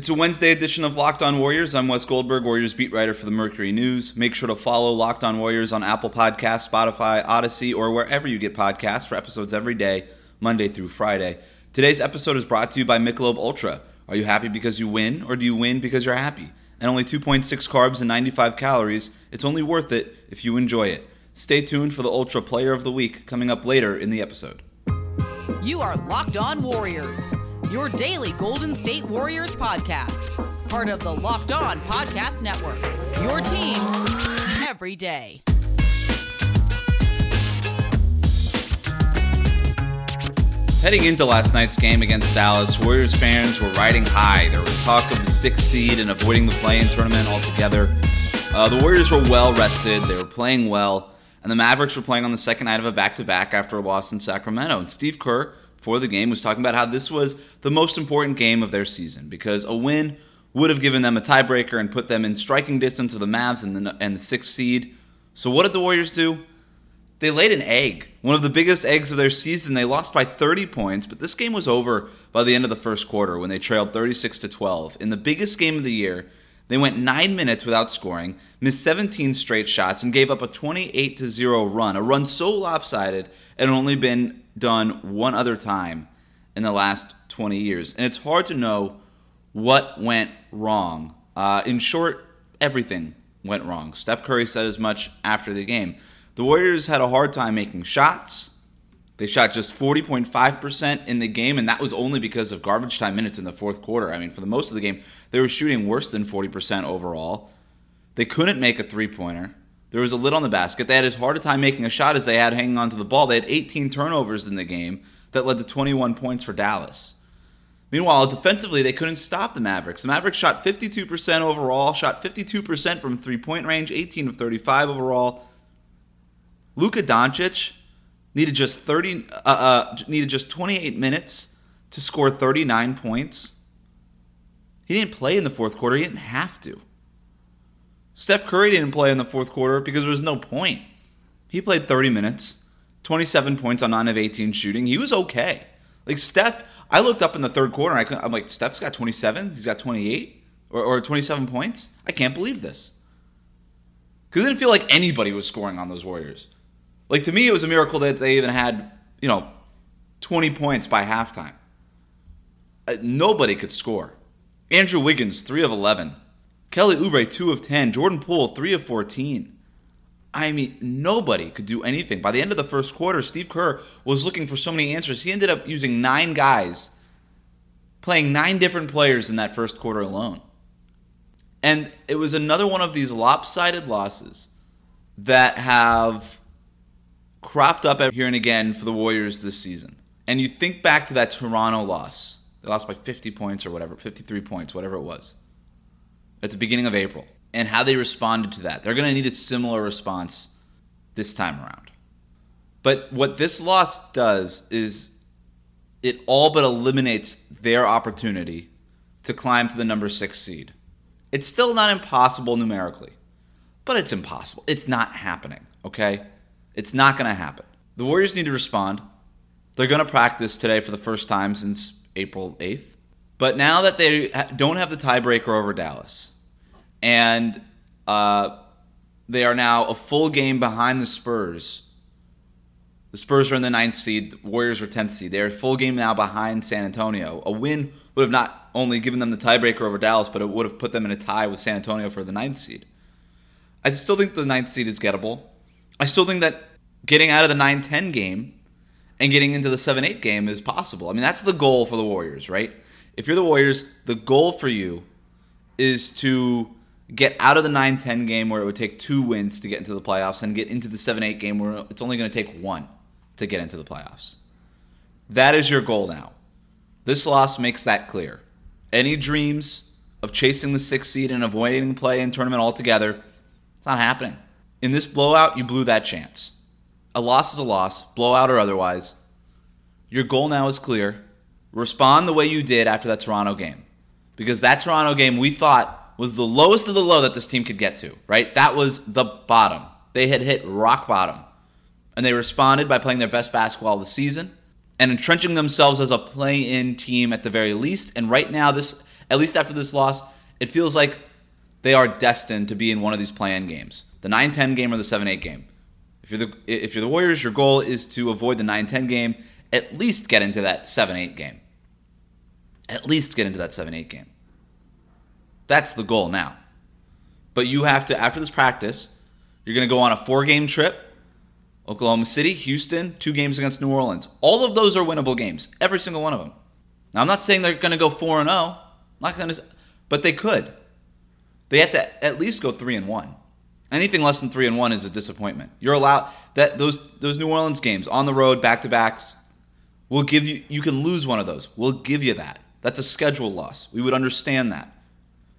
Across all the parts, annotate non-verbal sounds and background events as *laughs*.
It's a Wednesday edition of Locked On Warriors. I'm Wes Goldberg, Warriors beat writer for the Mercury News. Make sure to follow Locked On Warriors on Apple Podcasts, Spotify, Audacy, or wherever you get podcasts for episodes every day, Monday through Friday. Today's episode is brought to you by Michelob Ultra. Are you happy because you win, or do you win because you're happy? And only 2.6 carbs and 95 calories, it's only worth it if you enjoy it. Stay tuned for the Ultra Player of the Week coming up later in the episode. You are Locked On Warriors, your daily Golden State Warriors podcast. Part of the Locked On Podcast Network. Your team every day. Heading into last night's game against Dallas, Warriors fans were riding high. There was talk of the sixth seed and avoiding the play-in tournament altogether. Uh, the Warriors were well rested. They were playing well. And the Mavericks were playing on the second night of a back to back after a loss in Sacramento. And Steve Kerr, before the game, was talking about how this was the most important game of their season because a win would have given them a tiebreaker and put them in striking distance of the Mavs and the, and the sixth seed. So, what did the Warriors do? They laid an egg, one of the biggest eggs of their season. They lost by 30 points, but this game was over by the end of the first quarter when they trailed 36 to 12. In the biggest game of the year, they went 9 minutes without scoring, missed 17 straight shots and gave up a 28 to 0 run, a run so lopsided it had only been done one other time in the last 20 years. And it's hard to know what went wrong. Uh, in short, everything went wrong. Steph Curry said as much after the game. The Warriors had a hard time making shots. They shot just 40.5% in the game, and that was only because of garbage time minutes in the fourth quarter. I mean, for the most of the game, they were shooting worse than 40% overall. They couldn't make a three pointer. There was a lid on the basket. They had as hard a time making a shot as they had hanging onto the ball. They had 18 turnovers in the game that led to 21 points for Dallas. Meanwhile, defensively, they couldn't stop the Mavericks. The Mavericks shot 52% overall, shot 52% from three point range, 18 of 35 overall. Luka Doncic needed just 30 uh, uh, needed just 28 minutes to score 39 points. He didn't play in the fourth quarter. He didn't have to. Steph Curry didn't play in the fourth quarter because there was no point. He played 30 minutes, 27 points on 9 of 18 shooting. He was okay. Like Steph, I looked up in the third quarter I am like, Steph's got 27, he's got 28 or, or 27 points. I can't believe this. Because it didn't feel like anybody was scoring on those Warriors. Like to me, it was a miracle that they even had, you know, 20 points by halftime. Uh, nobody could score. Andrew Wiggins, 3 of 11. Kelly Oubre, 2 of 10. Jordan Poole, 3 of 14. I mean, nobody could do anything. By the end of the first quarter, Steve Kerr was looking for so many answers. He ended up using nine guys, playing nine different players in that first quarter alone. And it was another one of these lopsided losses that have cropped up here and again for the Warriors this season. And you think back to that Toronto loss. They lost by 50 points or whatever, 53 points, whatever it was, at the beginning of April, and how they responded to that. They're going to need a similar response this time around. But what this loss does is it all but eliminates their opportunity to climb to the number six seed. It's still not impossible numerically, but it's impossible. It's not happening, okay? It's not going to happen. The Warriors need to respond. They're going to practice today for the first time since April 8th. But now that they don't have the tiebreaker over Dallas, and uh, they are now a full game behind the Spurs. The Spurs are in the ninth seed. The Warriors are 10th seed. They are a full game now behind San Antonio. A win would have not only given them the tiebreaker over Dallas, but it would have put them in a tie with San Antonio for the ninth seed. I still think the ninth seed is gettable. I still think that getting out of the 9 10 game and getting into the 7 8 game is possible. I mean, that's the goal for the Warriors, right? If you're the Warriors, the goal for you is to get out of the 9 10 game where it would take two wins to get into the playoffs and get into the 7 8 game where it's only going to take one to get into the playoffs. That is your goal now. This loss makes that clear. Any dreams of chasing the sixth seed and avoiding play in tournament altogether, it's not happening. In this blowout, you blew that chance. A loss is a loss, blowout or otherwise. Your goal now is clear. Respond the way you did after that Toronto game. Because that Toronto game we thought was the lowest of the low that this team could get to, right? That was the bottom. They had hit rock bottom. And they responded by playing their best basketball of the season and entrenching themselves as a play in team at the very least. And right now, this at least after this loss, it feels like they are destined to be in one of these play-in games, the 9-10 game or the 7-8 game. If you're the if you're the Warriors, your goal is to avoid the 9-10 game, at least get into that 7-8 game. At least get into that 7-8 game. That's the goal now. But you have to after this practice, you're going to go on a four-game trip. Oklahoma City, Houston, two games against New Orleans. All of those are winnable games, every single one of them. Now I'm not saying they're going to go 4 and 0. Not going to but they could. They have to at least go 3 and 1. Anything less than 3 and 1 is a disappointment. You're allowed that those those New Orleans games on the road back to backs will give you you can lose one of those. We'll give you that. That's a schedule loss. We would understand that.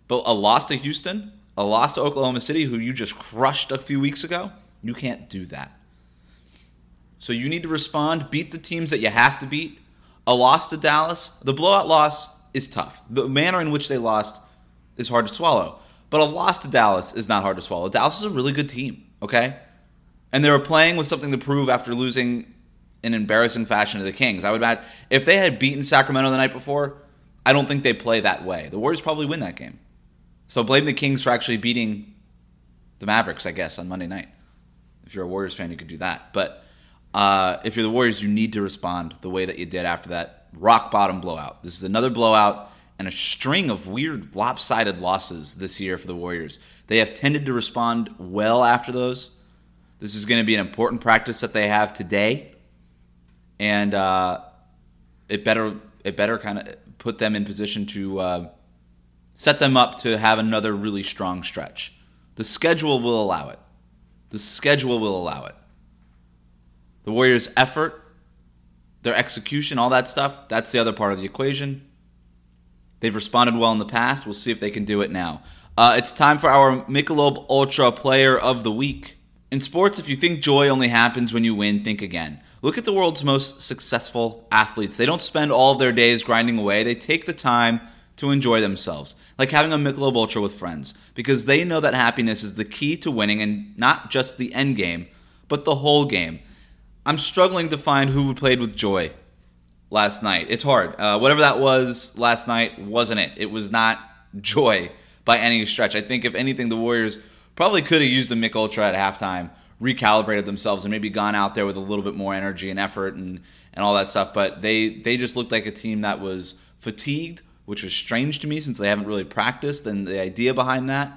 But a loss to Houston, a loss to Oklahoma City who you just crushed a few weeks ago, you can't do that. So you need to respond, beat the teams that you have to beat. A loss to Dallas, the blowout loss is tough. The manner in which they lost is hard to swallow. But a loss to Dallas is not hard to swallow. Dallas is a really good team, okay? And they were playing with something to prove after losing in embarrassing fashion to the Kings. I would imagine if they had beaten Sacramento the night before, I don't think they play that way. The Warriors probably win that game. So blame the Kings for actually beating the Mavericks, I guess, on Monday night. If you're a Warriors fan, you could do that. But uh, if you're the Warriors, you need to respond the way that you did after that rock bottom blowout. This is another blowout and a string of weird lopsided losses this year for the Warriors. They have tended to respond well after those. This is going to be an important practice that they have today, and uh, it better it better kind of put them in position to uh, set them up to have another really strong stretch. The schedule will allow it. The schedule will allow it. The Warriors' effort, their execution, all that stuff, that's the other part of the equation. They've responded well in the past. We'll see if they can do it now. Uh, it's time for our Michelob Ultra Player of the Week. In sports, if you think joy only happens when you win, think again. Look at the world's most successful athletes. They don't spend all of their days grinding away, they take the time to enjoy themselves, like having a Michelob Ultra with friends, because they know that happiness is the key to winning and not just the end game, but the whole game. I'm struggling to find who played with joy last night. It's hard. Uh, whatever that was last night wasn't it. It was not joy by any stretch. I think if anything, the Warriors probably could have used the Mich Ultra at halftime, recalibrated themselves, and maybe gone out there with a little bit more energy and effort and and all that stuff. But they they just looked like a team that was fatigued, which was strange to me since they haven't really practiced. And the idea behind that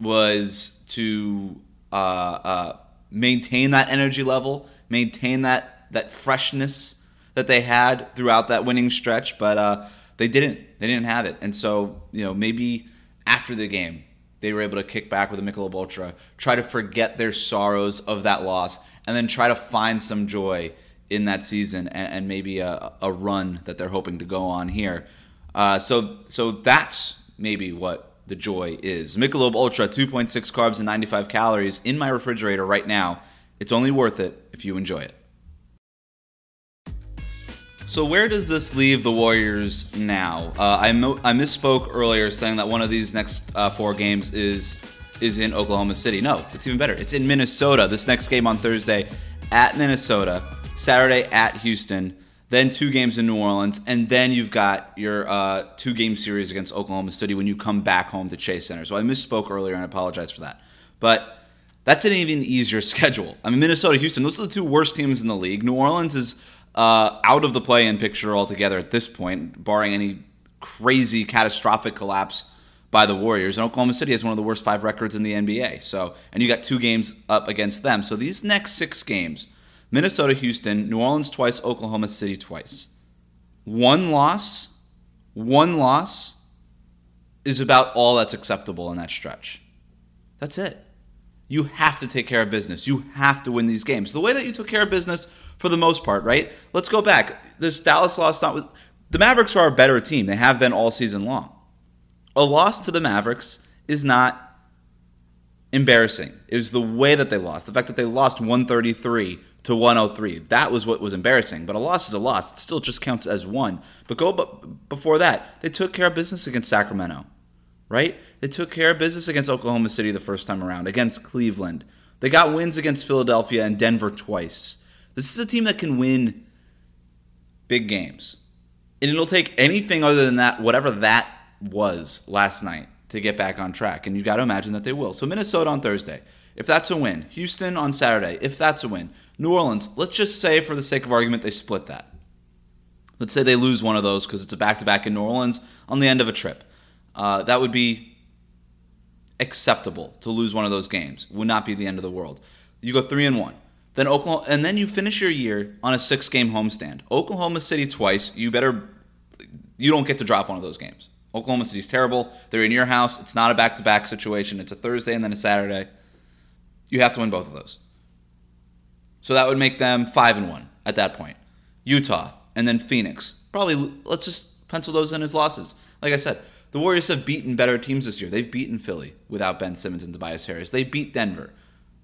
was to uh, uh, maintain that energy level, maintain that that freshness that they had throughout that winning stretch, but uh, they didn't. They didn't have it, and so you know maybe after the game they were able to kick back with a Michelob Ultra, try to forget their sorrows of that loss, and then try to find some joy in that season and, and maybe a, a, run that they're hoping to go on here. Uh, so so that's maybe what the joy is. Michelob Ultra, 2.6 carbs and 95 calories in my refrigerator right now. It's only worth it if you enjoy it. So where does this leave the Warriors now? Uh, I, mo- I misspoke earlier saying that one of these next uh, four games is is in Oklahoma City. No, it's even better. It's in Minnesota. This next game on Thursday at Minnesota, Saturday at Houston, then two games in New Orleans, and then you've got your uh, two game series against Oklahoma City when you come back home to Chase Center. So I misspoke earlier and I apologize for that. But that's an even easier *laughs* schedule. I mean, Minnesota, Houston, those are the two worst teams in the league. New Orleans is uh, out of the play-in picture altogether at this point, barring any crazy catastrophic collapse by the Warriors. And Oklahoma City has one of the worst five records in the NBA. So, and you got two games up against them. So these next six games: Minnesota, Houston, New Orleans twice, Oklahoma City twice. One loss, one loss is about all that's acceptable in that stretch. That's it. You have to take care of business. You have to win these games. The way that you took care of business for the most part, right? Let's go back. This Dallas loss not with the Mavericks are a better team. They have been all season long. A loss to the Mavericks is not embarrassing. It was the way that they lost. The fact that they lost 133 to 103. That was what was embarrassing. But a loss is a loss. It still just counts as one. But go before that, they took care of business against Sacramento right? They took care of business against Oklahoma City the first time around, against Cleveland. They got wins against Philadelphia and Denver twice. This is a team that can win big games. And it'll take anything other than that, whatever that was last night to get back on track, and you got to imagine that they will. So Minnesota on Thursday, if that's a win. Houston on Saturday, if that's a win. New Orleans, let's just say for the sake of argument they split that. Let's say they lose one of those because it's a back-to-back in New Orleans on the end of a trip. Uh, that would be acceptable to lose one of those games. Would not be the end of the world. You go three and one. Then Oklahoma, and then you finish your year on a six-game homestand. Oklahoma City twice. You better, you don't get to drop one of those games. Oklahoma City's terrible. They're in your house. It's not a back-to-back situation. It's a Thursday and then a Saturday. You have to win both of those. So that would make them five and one at that point. Utah and then Phoenix. Probably let's just pencil those in as losses. Like I said, the Warriors have beaten better teams this year. They've beaten Philly without Ben Simmons and Tobias Harris. They beat Denver.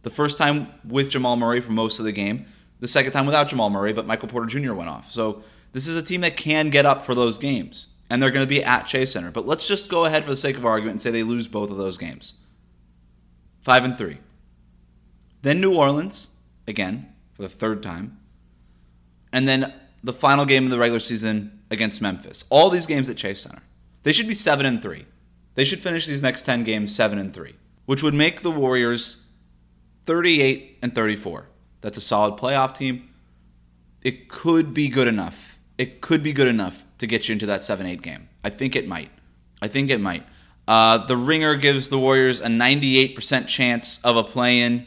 The first time with Jamal Murray for most of the game. The second time without Jamal Murray, but Michael Porter Jr. went off. So this is a team that can get up for those games. And they're going to be at Chase Center. But let's just go ahead for the sake of argument and say they lose both of those games. Five and three. Then New Orleans, again, for the third time. And then the final game of the regular season against Memphis. All these games at Chase Center. They should be 7 and 3. They should finish these next 10 games 7 and 3, which would make the Warriors 38 and 34. That's a solid playoff team. It could be good enough. It could be good enough to get you into that 7 8 game. I think it might. I think it might. Uh, the Ringer gives the Warriors a 98% chance of a play in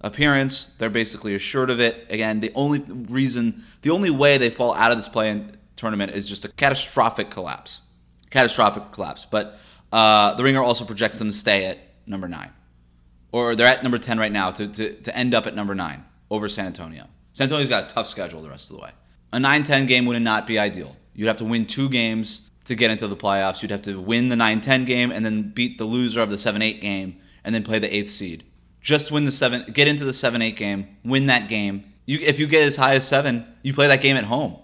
appearance. They're basically assured of it. Again, the only reason, the only way they fall out of this play in tournament is just a catastrophic collapse catastrophic collapse. But uh, the Ringer also projects them to stay at number nine, or they're at number ten right now to, to, to end up at number nine over San Antonio. San Antonio's got a tough schedule the rest of the way. A 9-10 game would not be ideal. You'd have to win two games to get into the playoffs. You'd have to win the 9-10 game and then beat the loser of the 7-8 game and then play the eighth seed. Just win the seven, get into the 7-8 game, win that game. You, if you get as high as seven, you play that game at home.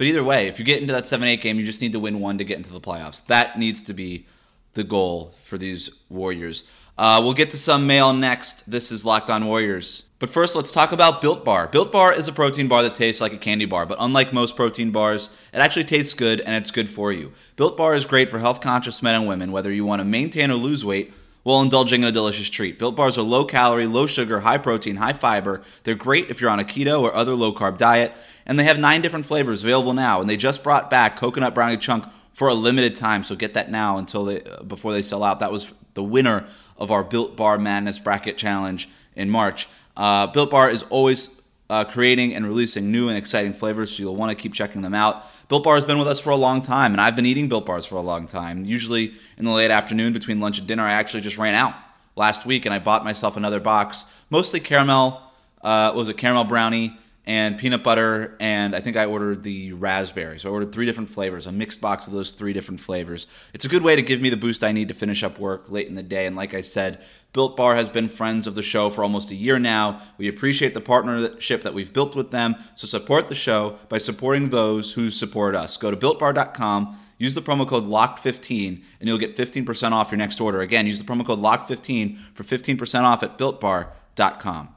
But either way, if you get into that 7 8 game, you just need to win one to get into the playoffs. That needs to be the goal for these Warriors. Uh, we'll get to some mail next. This is Locked On Warriors. But first, let's talk about Built Bar. Built Bar is a protein bar that tastes like a candy bar, but unlike most protein bars, it actually tastes good and it's good for you. Built Bar is great for health conscious men and women, whether you want to maintain or lose weight while indulging in a delicious treat. Built Bars are low calorie, low sugar, high protein, high fiber. They're great if you're on a keto or other low carb diet and they have nine different flavors available now. And they just brought back coconut brownie chunk for a limited time, so get that now until they uh, before they sell out. That was the winner of our Built Bar Madness Bracket Challenge in March. Uh, Built Bar is always uh, creating and releasing new and exciting flavors, so you'll want to keep checking them out. Built Bar has been with us for a long time, and I've been eating Built Bars for a long time. Usually in the late afternoon between lunch and dinner, I actually just ran out last week and I bought myself another box, mostly caramel. Uh, was a caramel brownie and peanut butter, and I think I ordered the raspberry. So I ordered three different flavors, a mixed box of those three different flavors. It's a good way to give me the boost I need to finish up work late in the day. And like I said, Built Bar has been friends of the show for almost a year now. We appreciate the partnership that we've built with them. So support the show by supporting those who support us. Go to builtbar.com. Use the promo code LOCKED15 and you'll get 15% off your next order. Again, use the promo code LOCKED15 for 15% off at builtbar.com.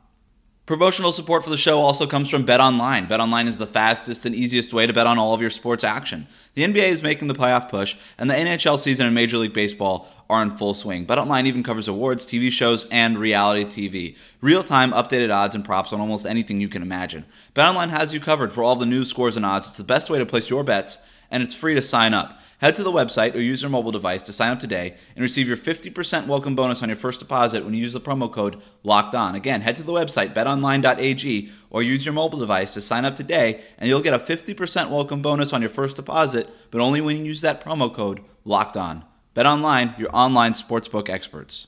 Promotional support for the show also comes from Bet Online. Bet Online is the fastest and easiest way to bet on all of your sports action. The NBA is making the playoff push, and the NHL season and Major League Baseball are in full swing. Bet Online even covers awards, TV shows, and reality TV. Real-time updated odds and props on almost anything you can imagine. Bet Online has you covered for all the news, scores, and odds. It's the best way to place your bets, and it's free to sign up. Head to the website or use your mobile device to sign up today and receive your 50% welcome bonus on your first deposit when you use the promo code LOCKED ON. Again, head to the website betonline.ag or use your mobile device to sign up today and you'll get a 50% welcome bonus on your first deposit, but only when you use that promo code LOCKED ON. BetOnline, your online sportsbook experts.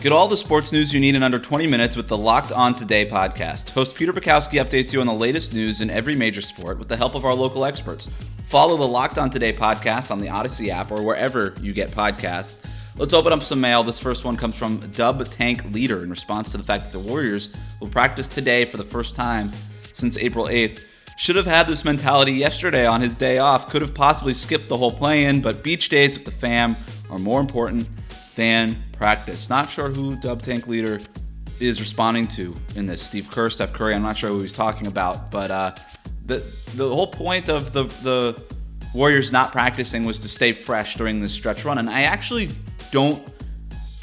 Get all the sports news you need in under 20 minutes with the Locked On Today podcast. Host Peter Bukowski updates you on the latest news in every major sport with the help of our local experts. Follow the Locked On Today podcast on the Audacy app or wherever you get podcasts. Let's open up some mail. This first one comes from Dub Tank Leader in response to the fact that the Warriors will practice today for the first time since April 8th. Should have had this mentality yesterday on his day off. Could have possibly skipped the whole play in, but beach days with the fam are more important than practice. Not sure who Dub Tank Leader is responding to in this. Steve Kerr, Steph Curry. I'm not sure who he's talking about, but uh, the the whole point of the the Warriors not practicing was to stay fresh during this stretch run. And I actually don't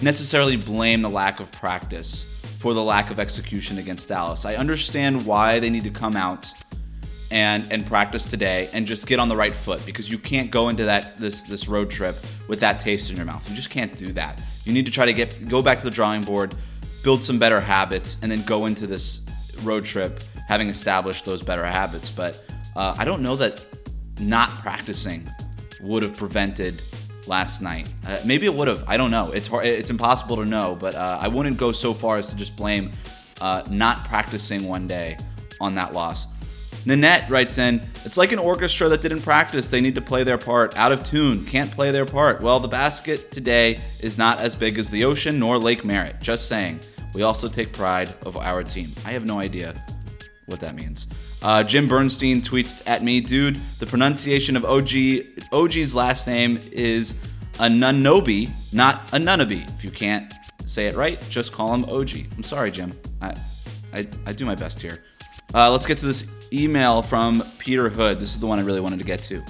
necessarily blame the lack of practice for the lack of execution against Dallas. I understand why they need to come out and and practice today and just get on the right foot because you can't go into that this this road trip with that taste in your mouth. You just can't do that. You need to try to get go back to the drawing board, build some better habits, and then go into this road trip having established those better habits. But uh, I don't know that not practicing would have prevented last night. Uh, maybe it would have. I don't know. It's hard, it's impossible to know. But uh, I wouldn't go so far as to just blame uh, not practicing one day on that loss. Nanette writes in, It's like an orchestra that didn't practice. They need to play their part. Out of tune, can't play their part. Well, the basket today is not as big as the ocean nor Lake Merritt. Just saying. We also take pride of our team. I have no idea what that means. Uh, Jim Bernstein tweets at me, dude, the pronunciation of OG OG's last name is Anunoby, not Anunoby. If you can't say it right, just call him OG. I'm sorry, Jim. I, I, I do my best here. Uh, let's get to this email from Peter Hood. This is the one I really wanted to get to.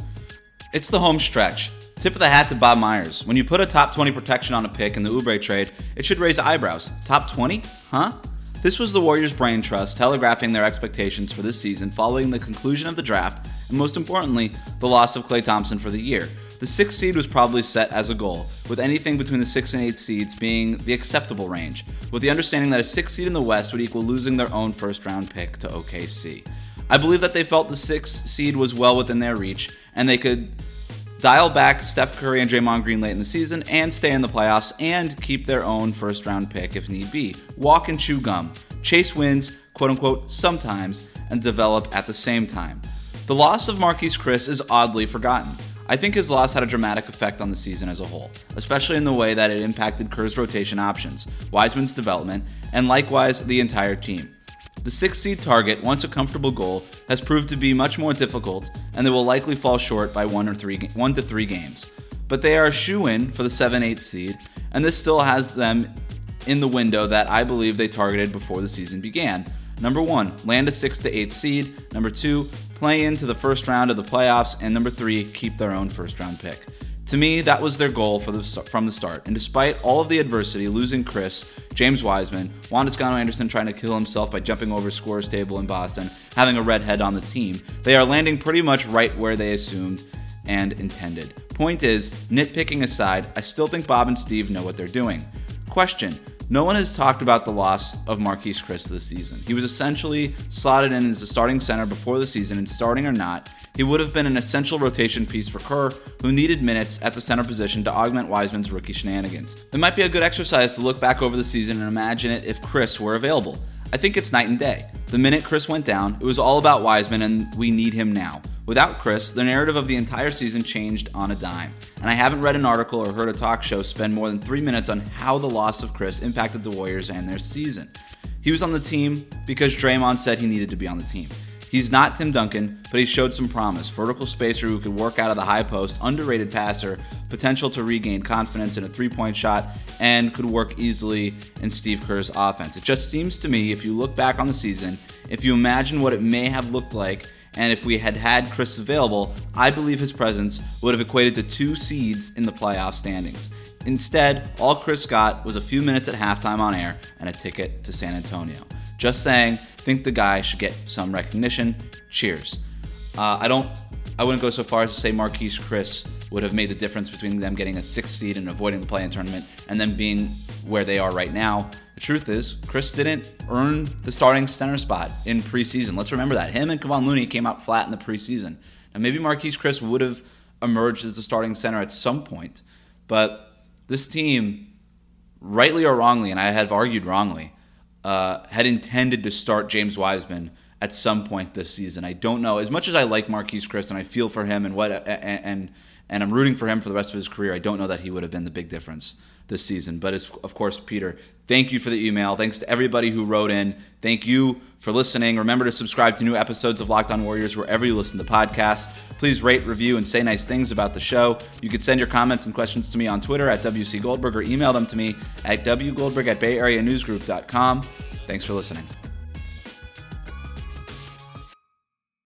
It's the home stretch. Tip of the hat to Bob Myers. When you put a top 20 protection on a pick in the Oubre trade, it should raise eyebrows. Top 20? Huh? This was the Warriors' brain trust telegraphing their expectations for this season following the conclusion of the draft, and most importantly, the loss of Klay Thompson for the year. The sixth seed was probably set as a goal, with anything between the six and eight seeds being the acceptable range, with the understanding that a sixth seed in the West would equal losing their own first round pick to OKC. I believe that they felt the sixth seed was well within their reach, and they could dial back Steph Curry and Draymond Green late in the season and stay in the playoffs and keep their own first round pick if need be. Walk and chew gum. Chase wins, quote unquote, sometimes, and develop at the same time. The loss of Marquese Chriss is oddly forgotten. I think his loss had a dramatic effect on the season as a whole, especially in the way that it impacted Kerr's rotation options, Wiseman's development, and likewise the entire team. The six seed target, once a comfortable goal, has proved to be much more difficult, and they will likely fall short by one or three, one to three games. But they are a shoe in for the 7 8 seed, and this still has them in the window that I believe they targeted before the season began. Number one, land a 6 to 8 seed. Number two, play into the first round of the playoffs. And number three, keep their own first round pick. To me, that was their goal the, from the start. And despite all of the adversity, losing Chriss, James Wiseman, Juan Toscano Anderson trying to kill himself by jumping over scores table in Boston, having a redhead on the team, they are landing pretty much right where they assumed and intended. Point is, nitpicking aside, I still think Bob and Steve know what they're doing. Question no one has talked about the loss of Marquese Chriss this season. He was essentially slotted in as the starting center before the season, and starting or not, he would have been an essential rotation piece for Kerr, who needed minutes at the center position to augment Wiseman's rookie shenanigans. It might be a good exercise to look back over the season and imagine it if Chriss were available. I think it's night and day. The minute Chriss went down, it was all about Wiseman, and we need him now. Without Chriss, the narrative of the entire season changed on a dime. And I haven't read an article or heard a talk show spend more than three minutes on how the loss of Chriss impacted the Warriors and their season. He was on the team because Draymond said he needed to be on the team. He's not Tim Duncan, but he showed some promise. Vertical spacer who could work out of the high post, underrated passer, potential to regain confidence in a three point shot, and could work easily in Steve Kerr's offense. It just seems to me, if you look back on the season, if you imagine what it may have looked like, and if we had had Chriss available, I believe his presence would have equated to two seeds in the playoff standings. Instead, all Chriss got was a few minutes at halftime on air and a ticket to San Antonio. Just saying, think the guy should get some recognition. Cheers. Uh, I don't. I wouldn't go so far as to say Marquese Chriss would have made the difference between them getting a sixth seed and avoiding the play-in tournament and them being where they are right now. The truth is, Chriss didn't earn the starting center spot in preseason. Let's remember that. Him and Kevon Looney came out flat in the preseason. Now maybe Marquese Chriss would have emerged as the starting center at some point, but this team, rightly or wrongly, and I have argued wrongly, uh, had intended to start James Wiseman at some point this season. I don't know. As much as I like Marquese Chriss and I feel for him and what and and, and I'm rooting for him for the rest of his career, I don't know that he would have been the big difference this season. But as, of course, Peter, thank you for the email. Thanks to everybody who wrote in. Thank you for listening. Remember to subscribe to new episodes of Locked On Warriors wherever you listen to podcasts. Please rate, review, and say nice things about the show. You can send your comments and questions to me on Twitter at WC Goldberg or email them to me at wgoldberg at bayareanewsgroup.com. Thanks for listening.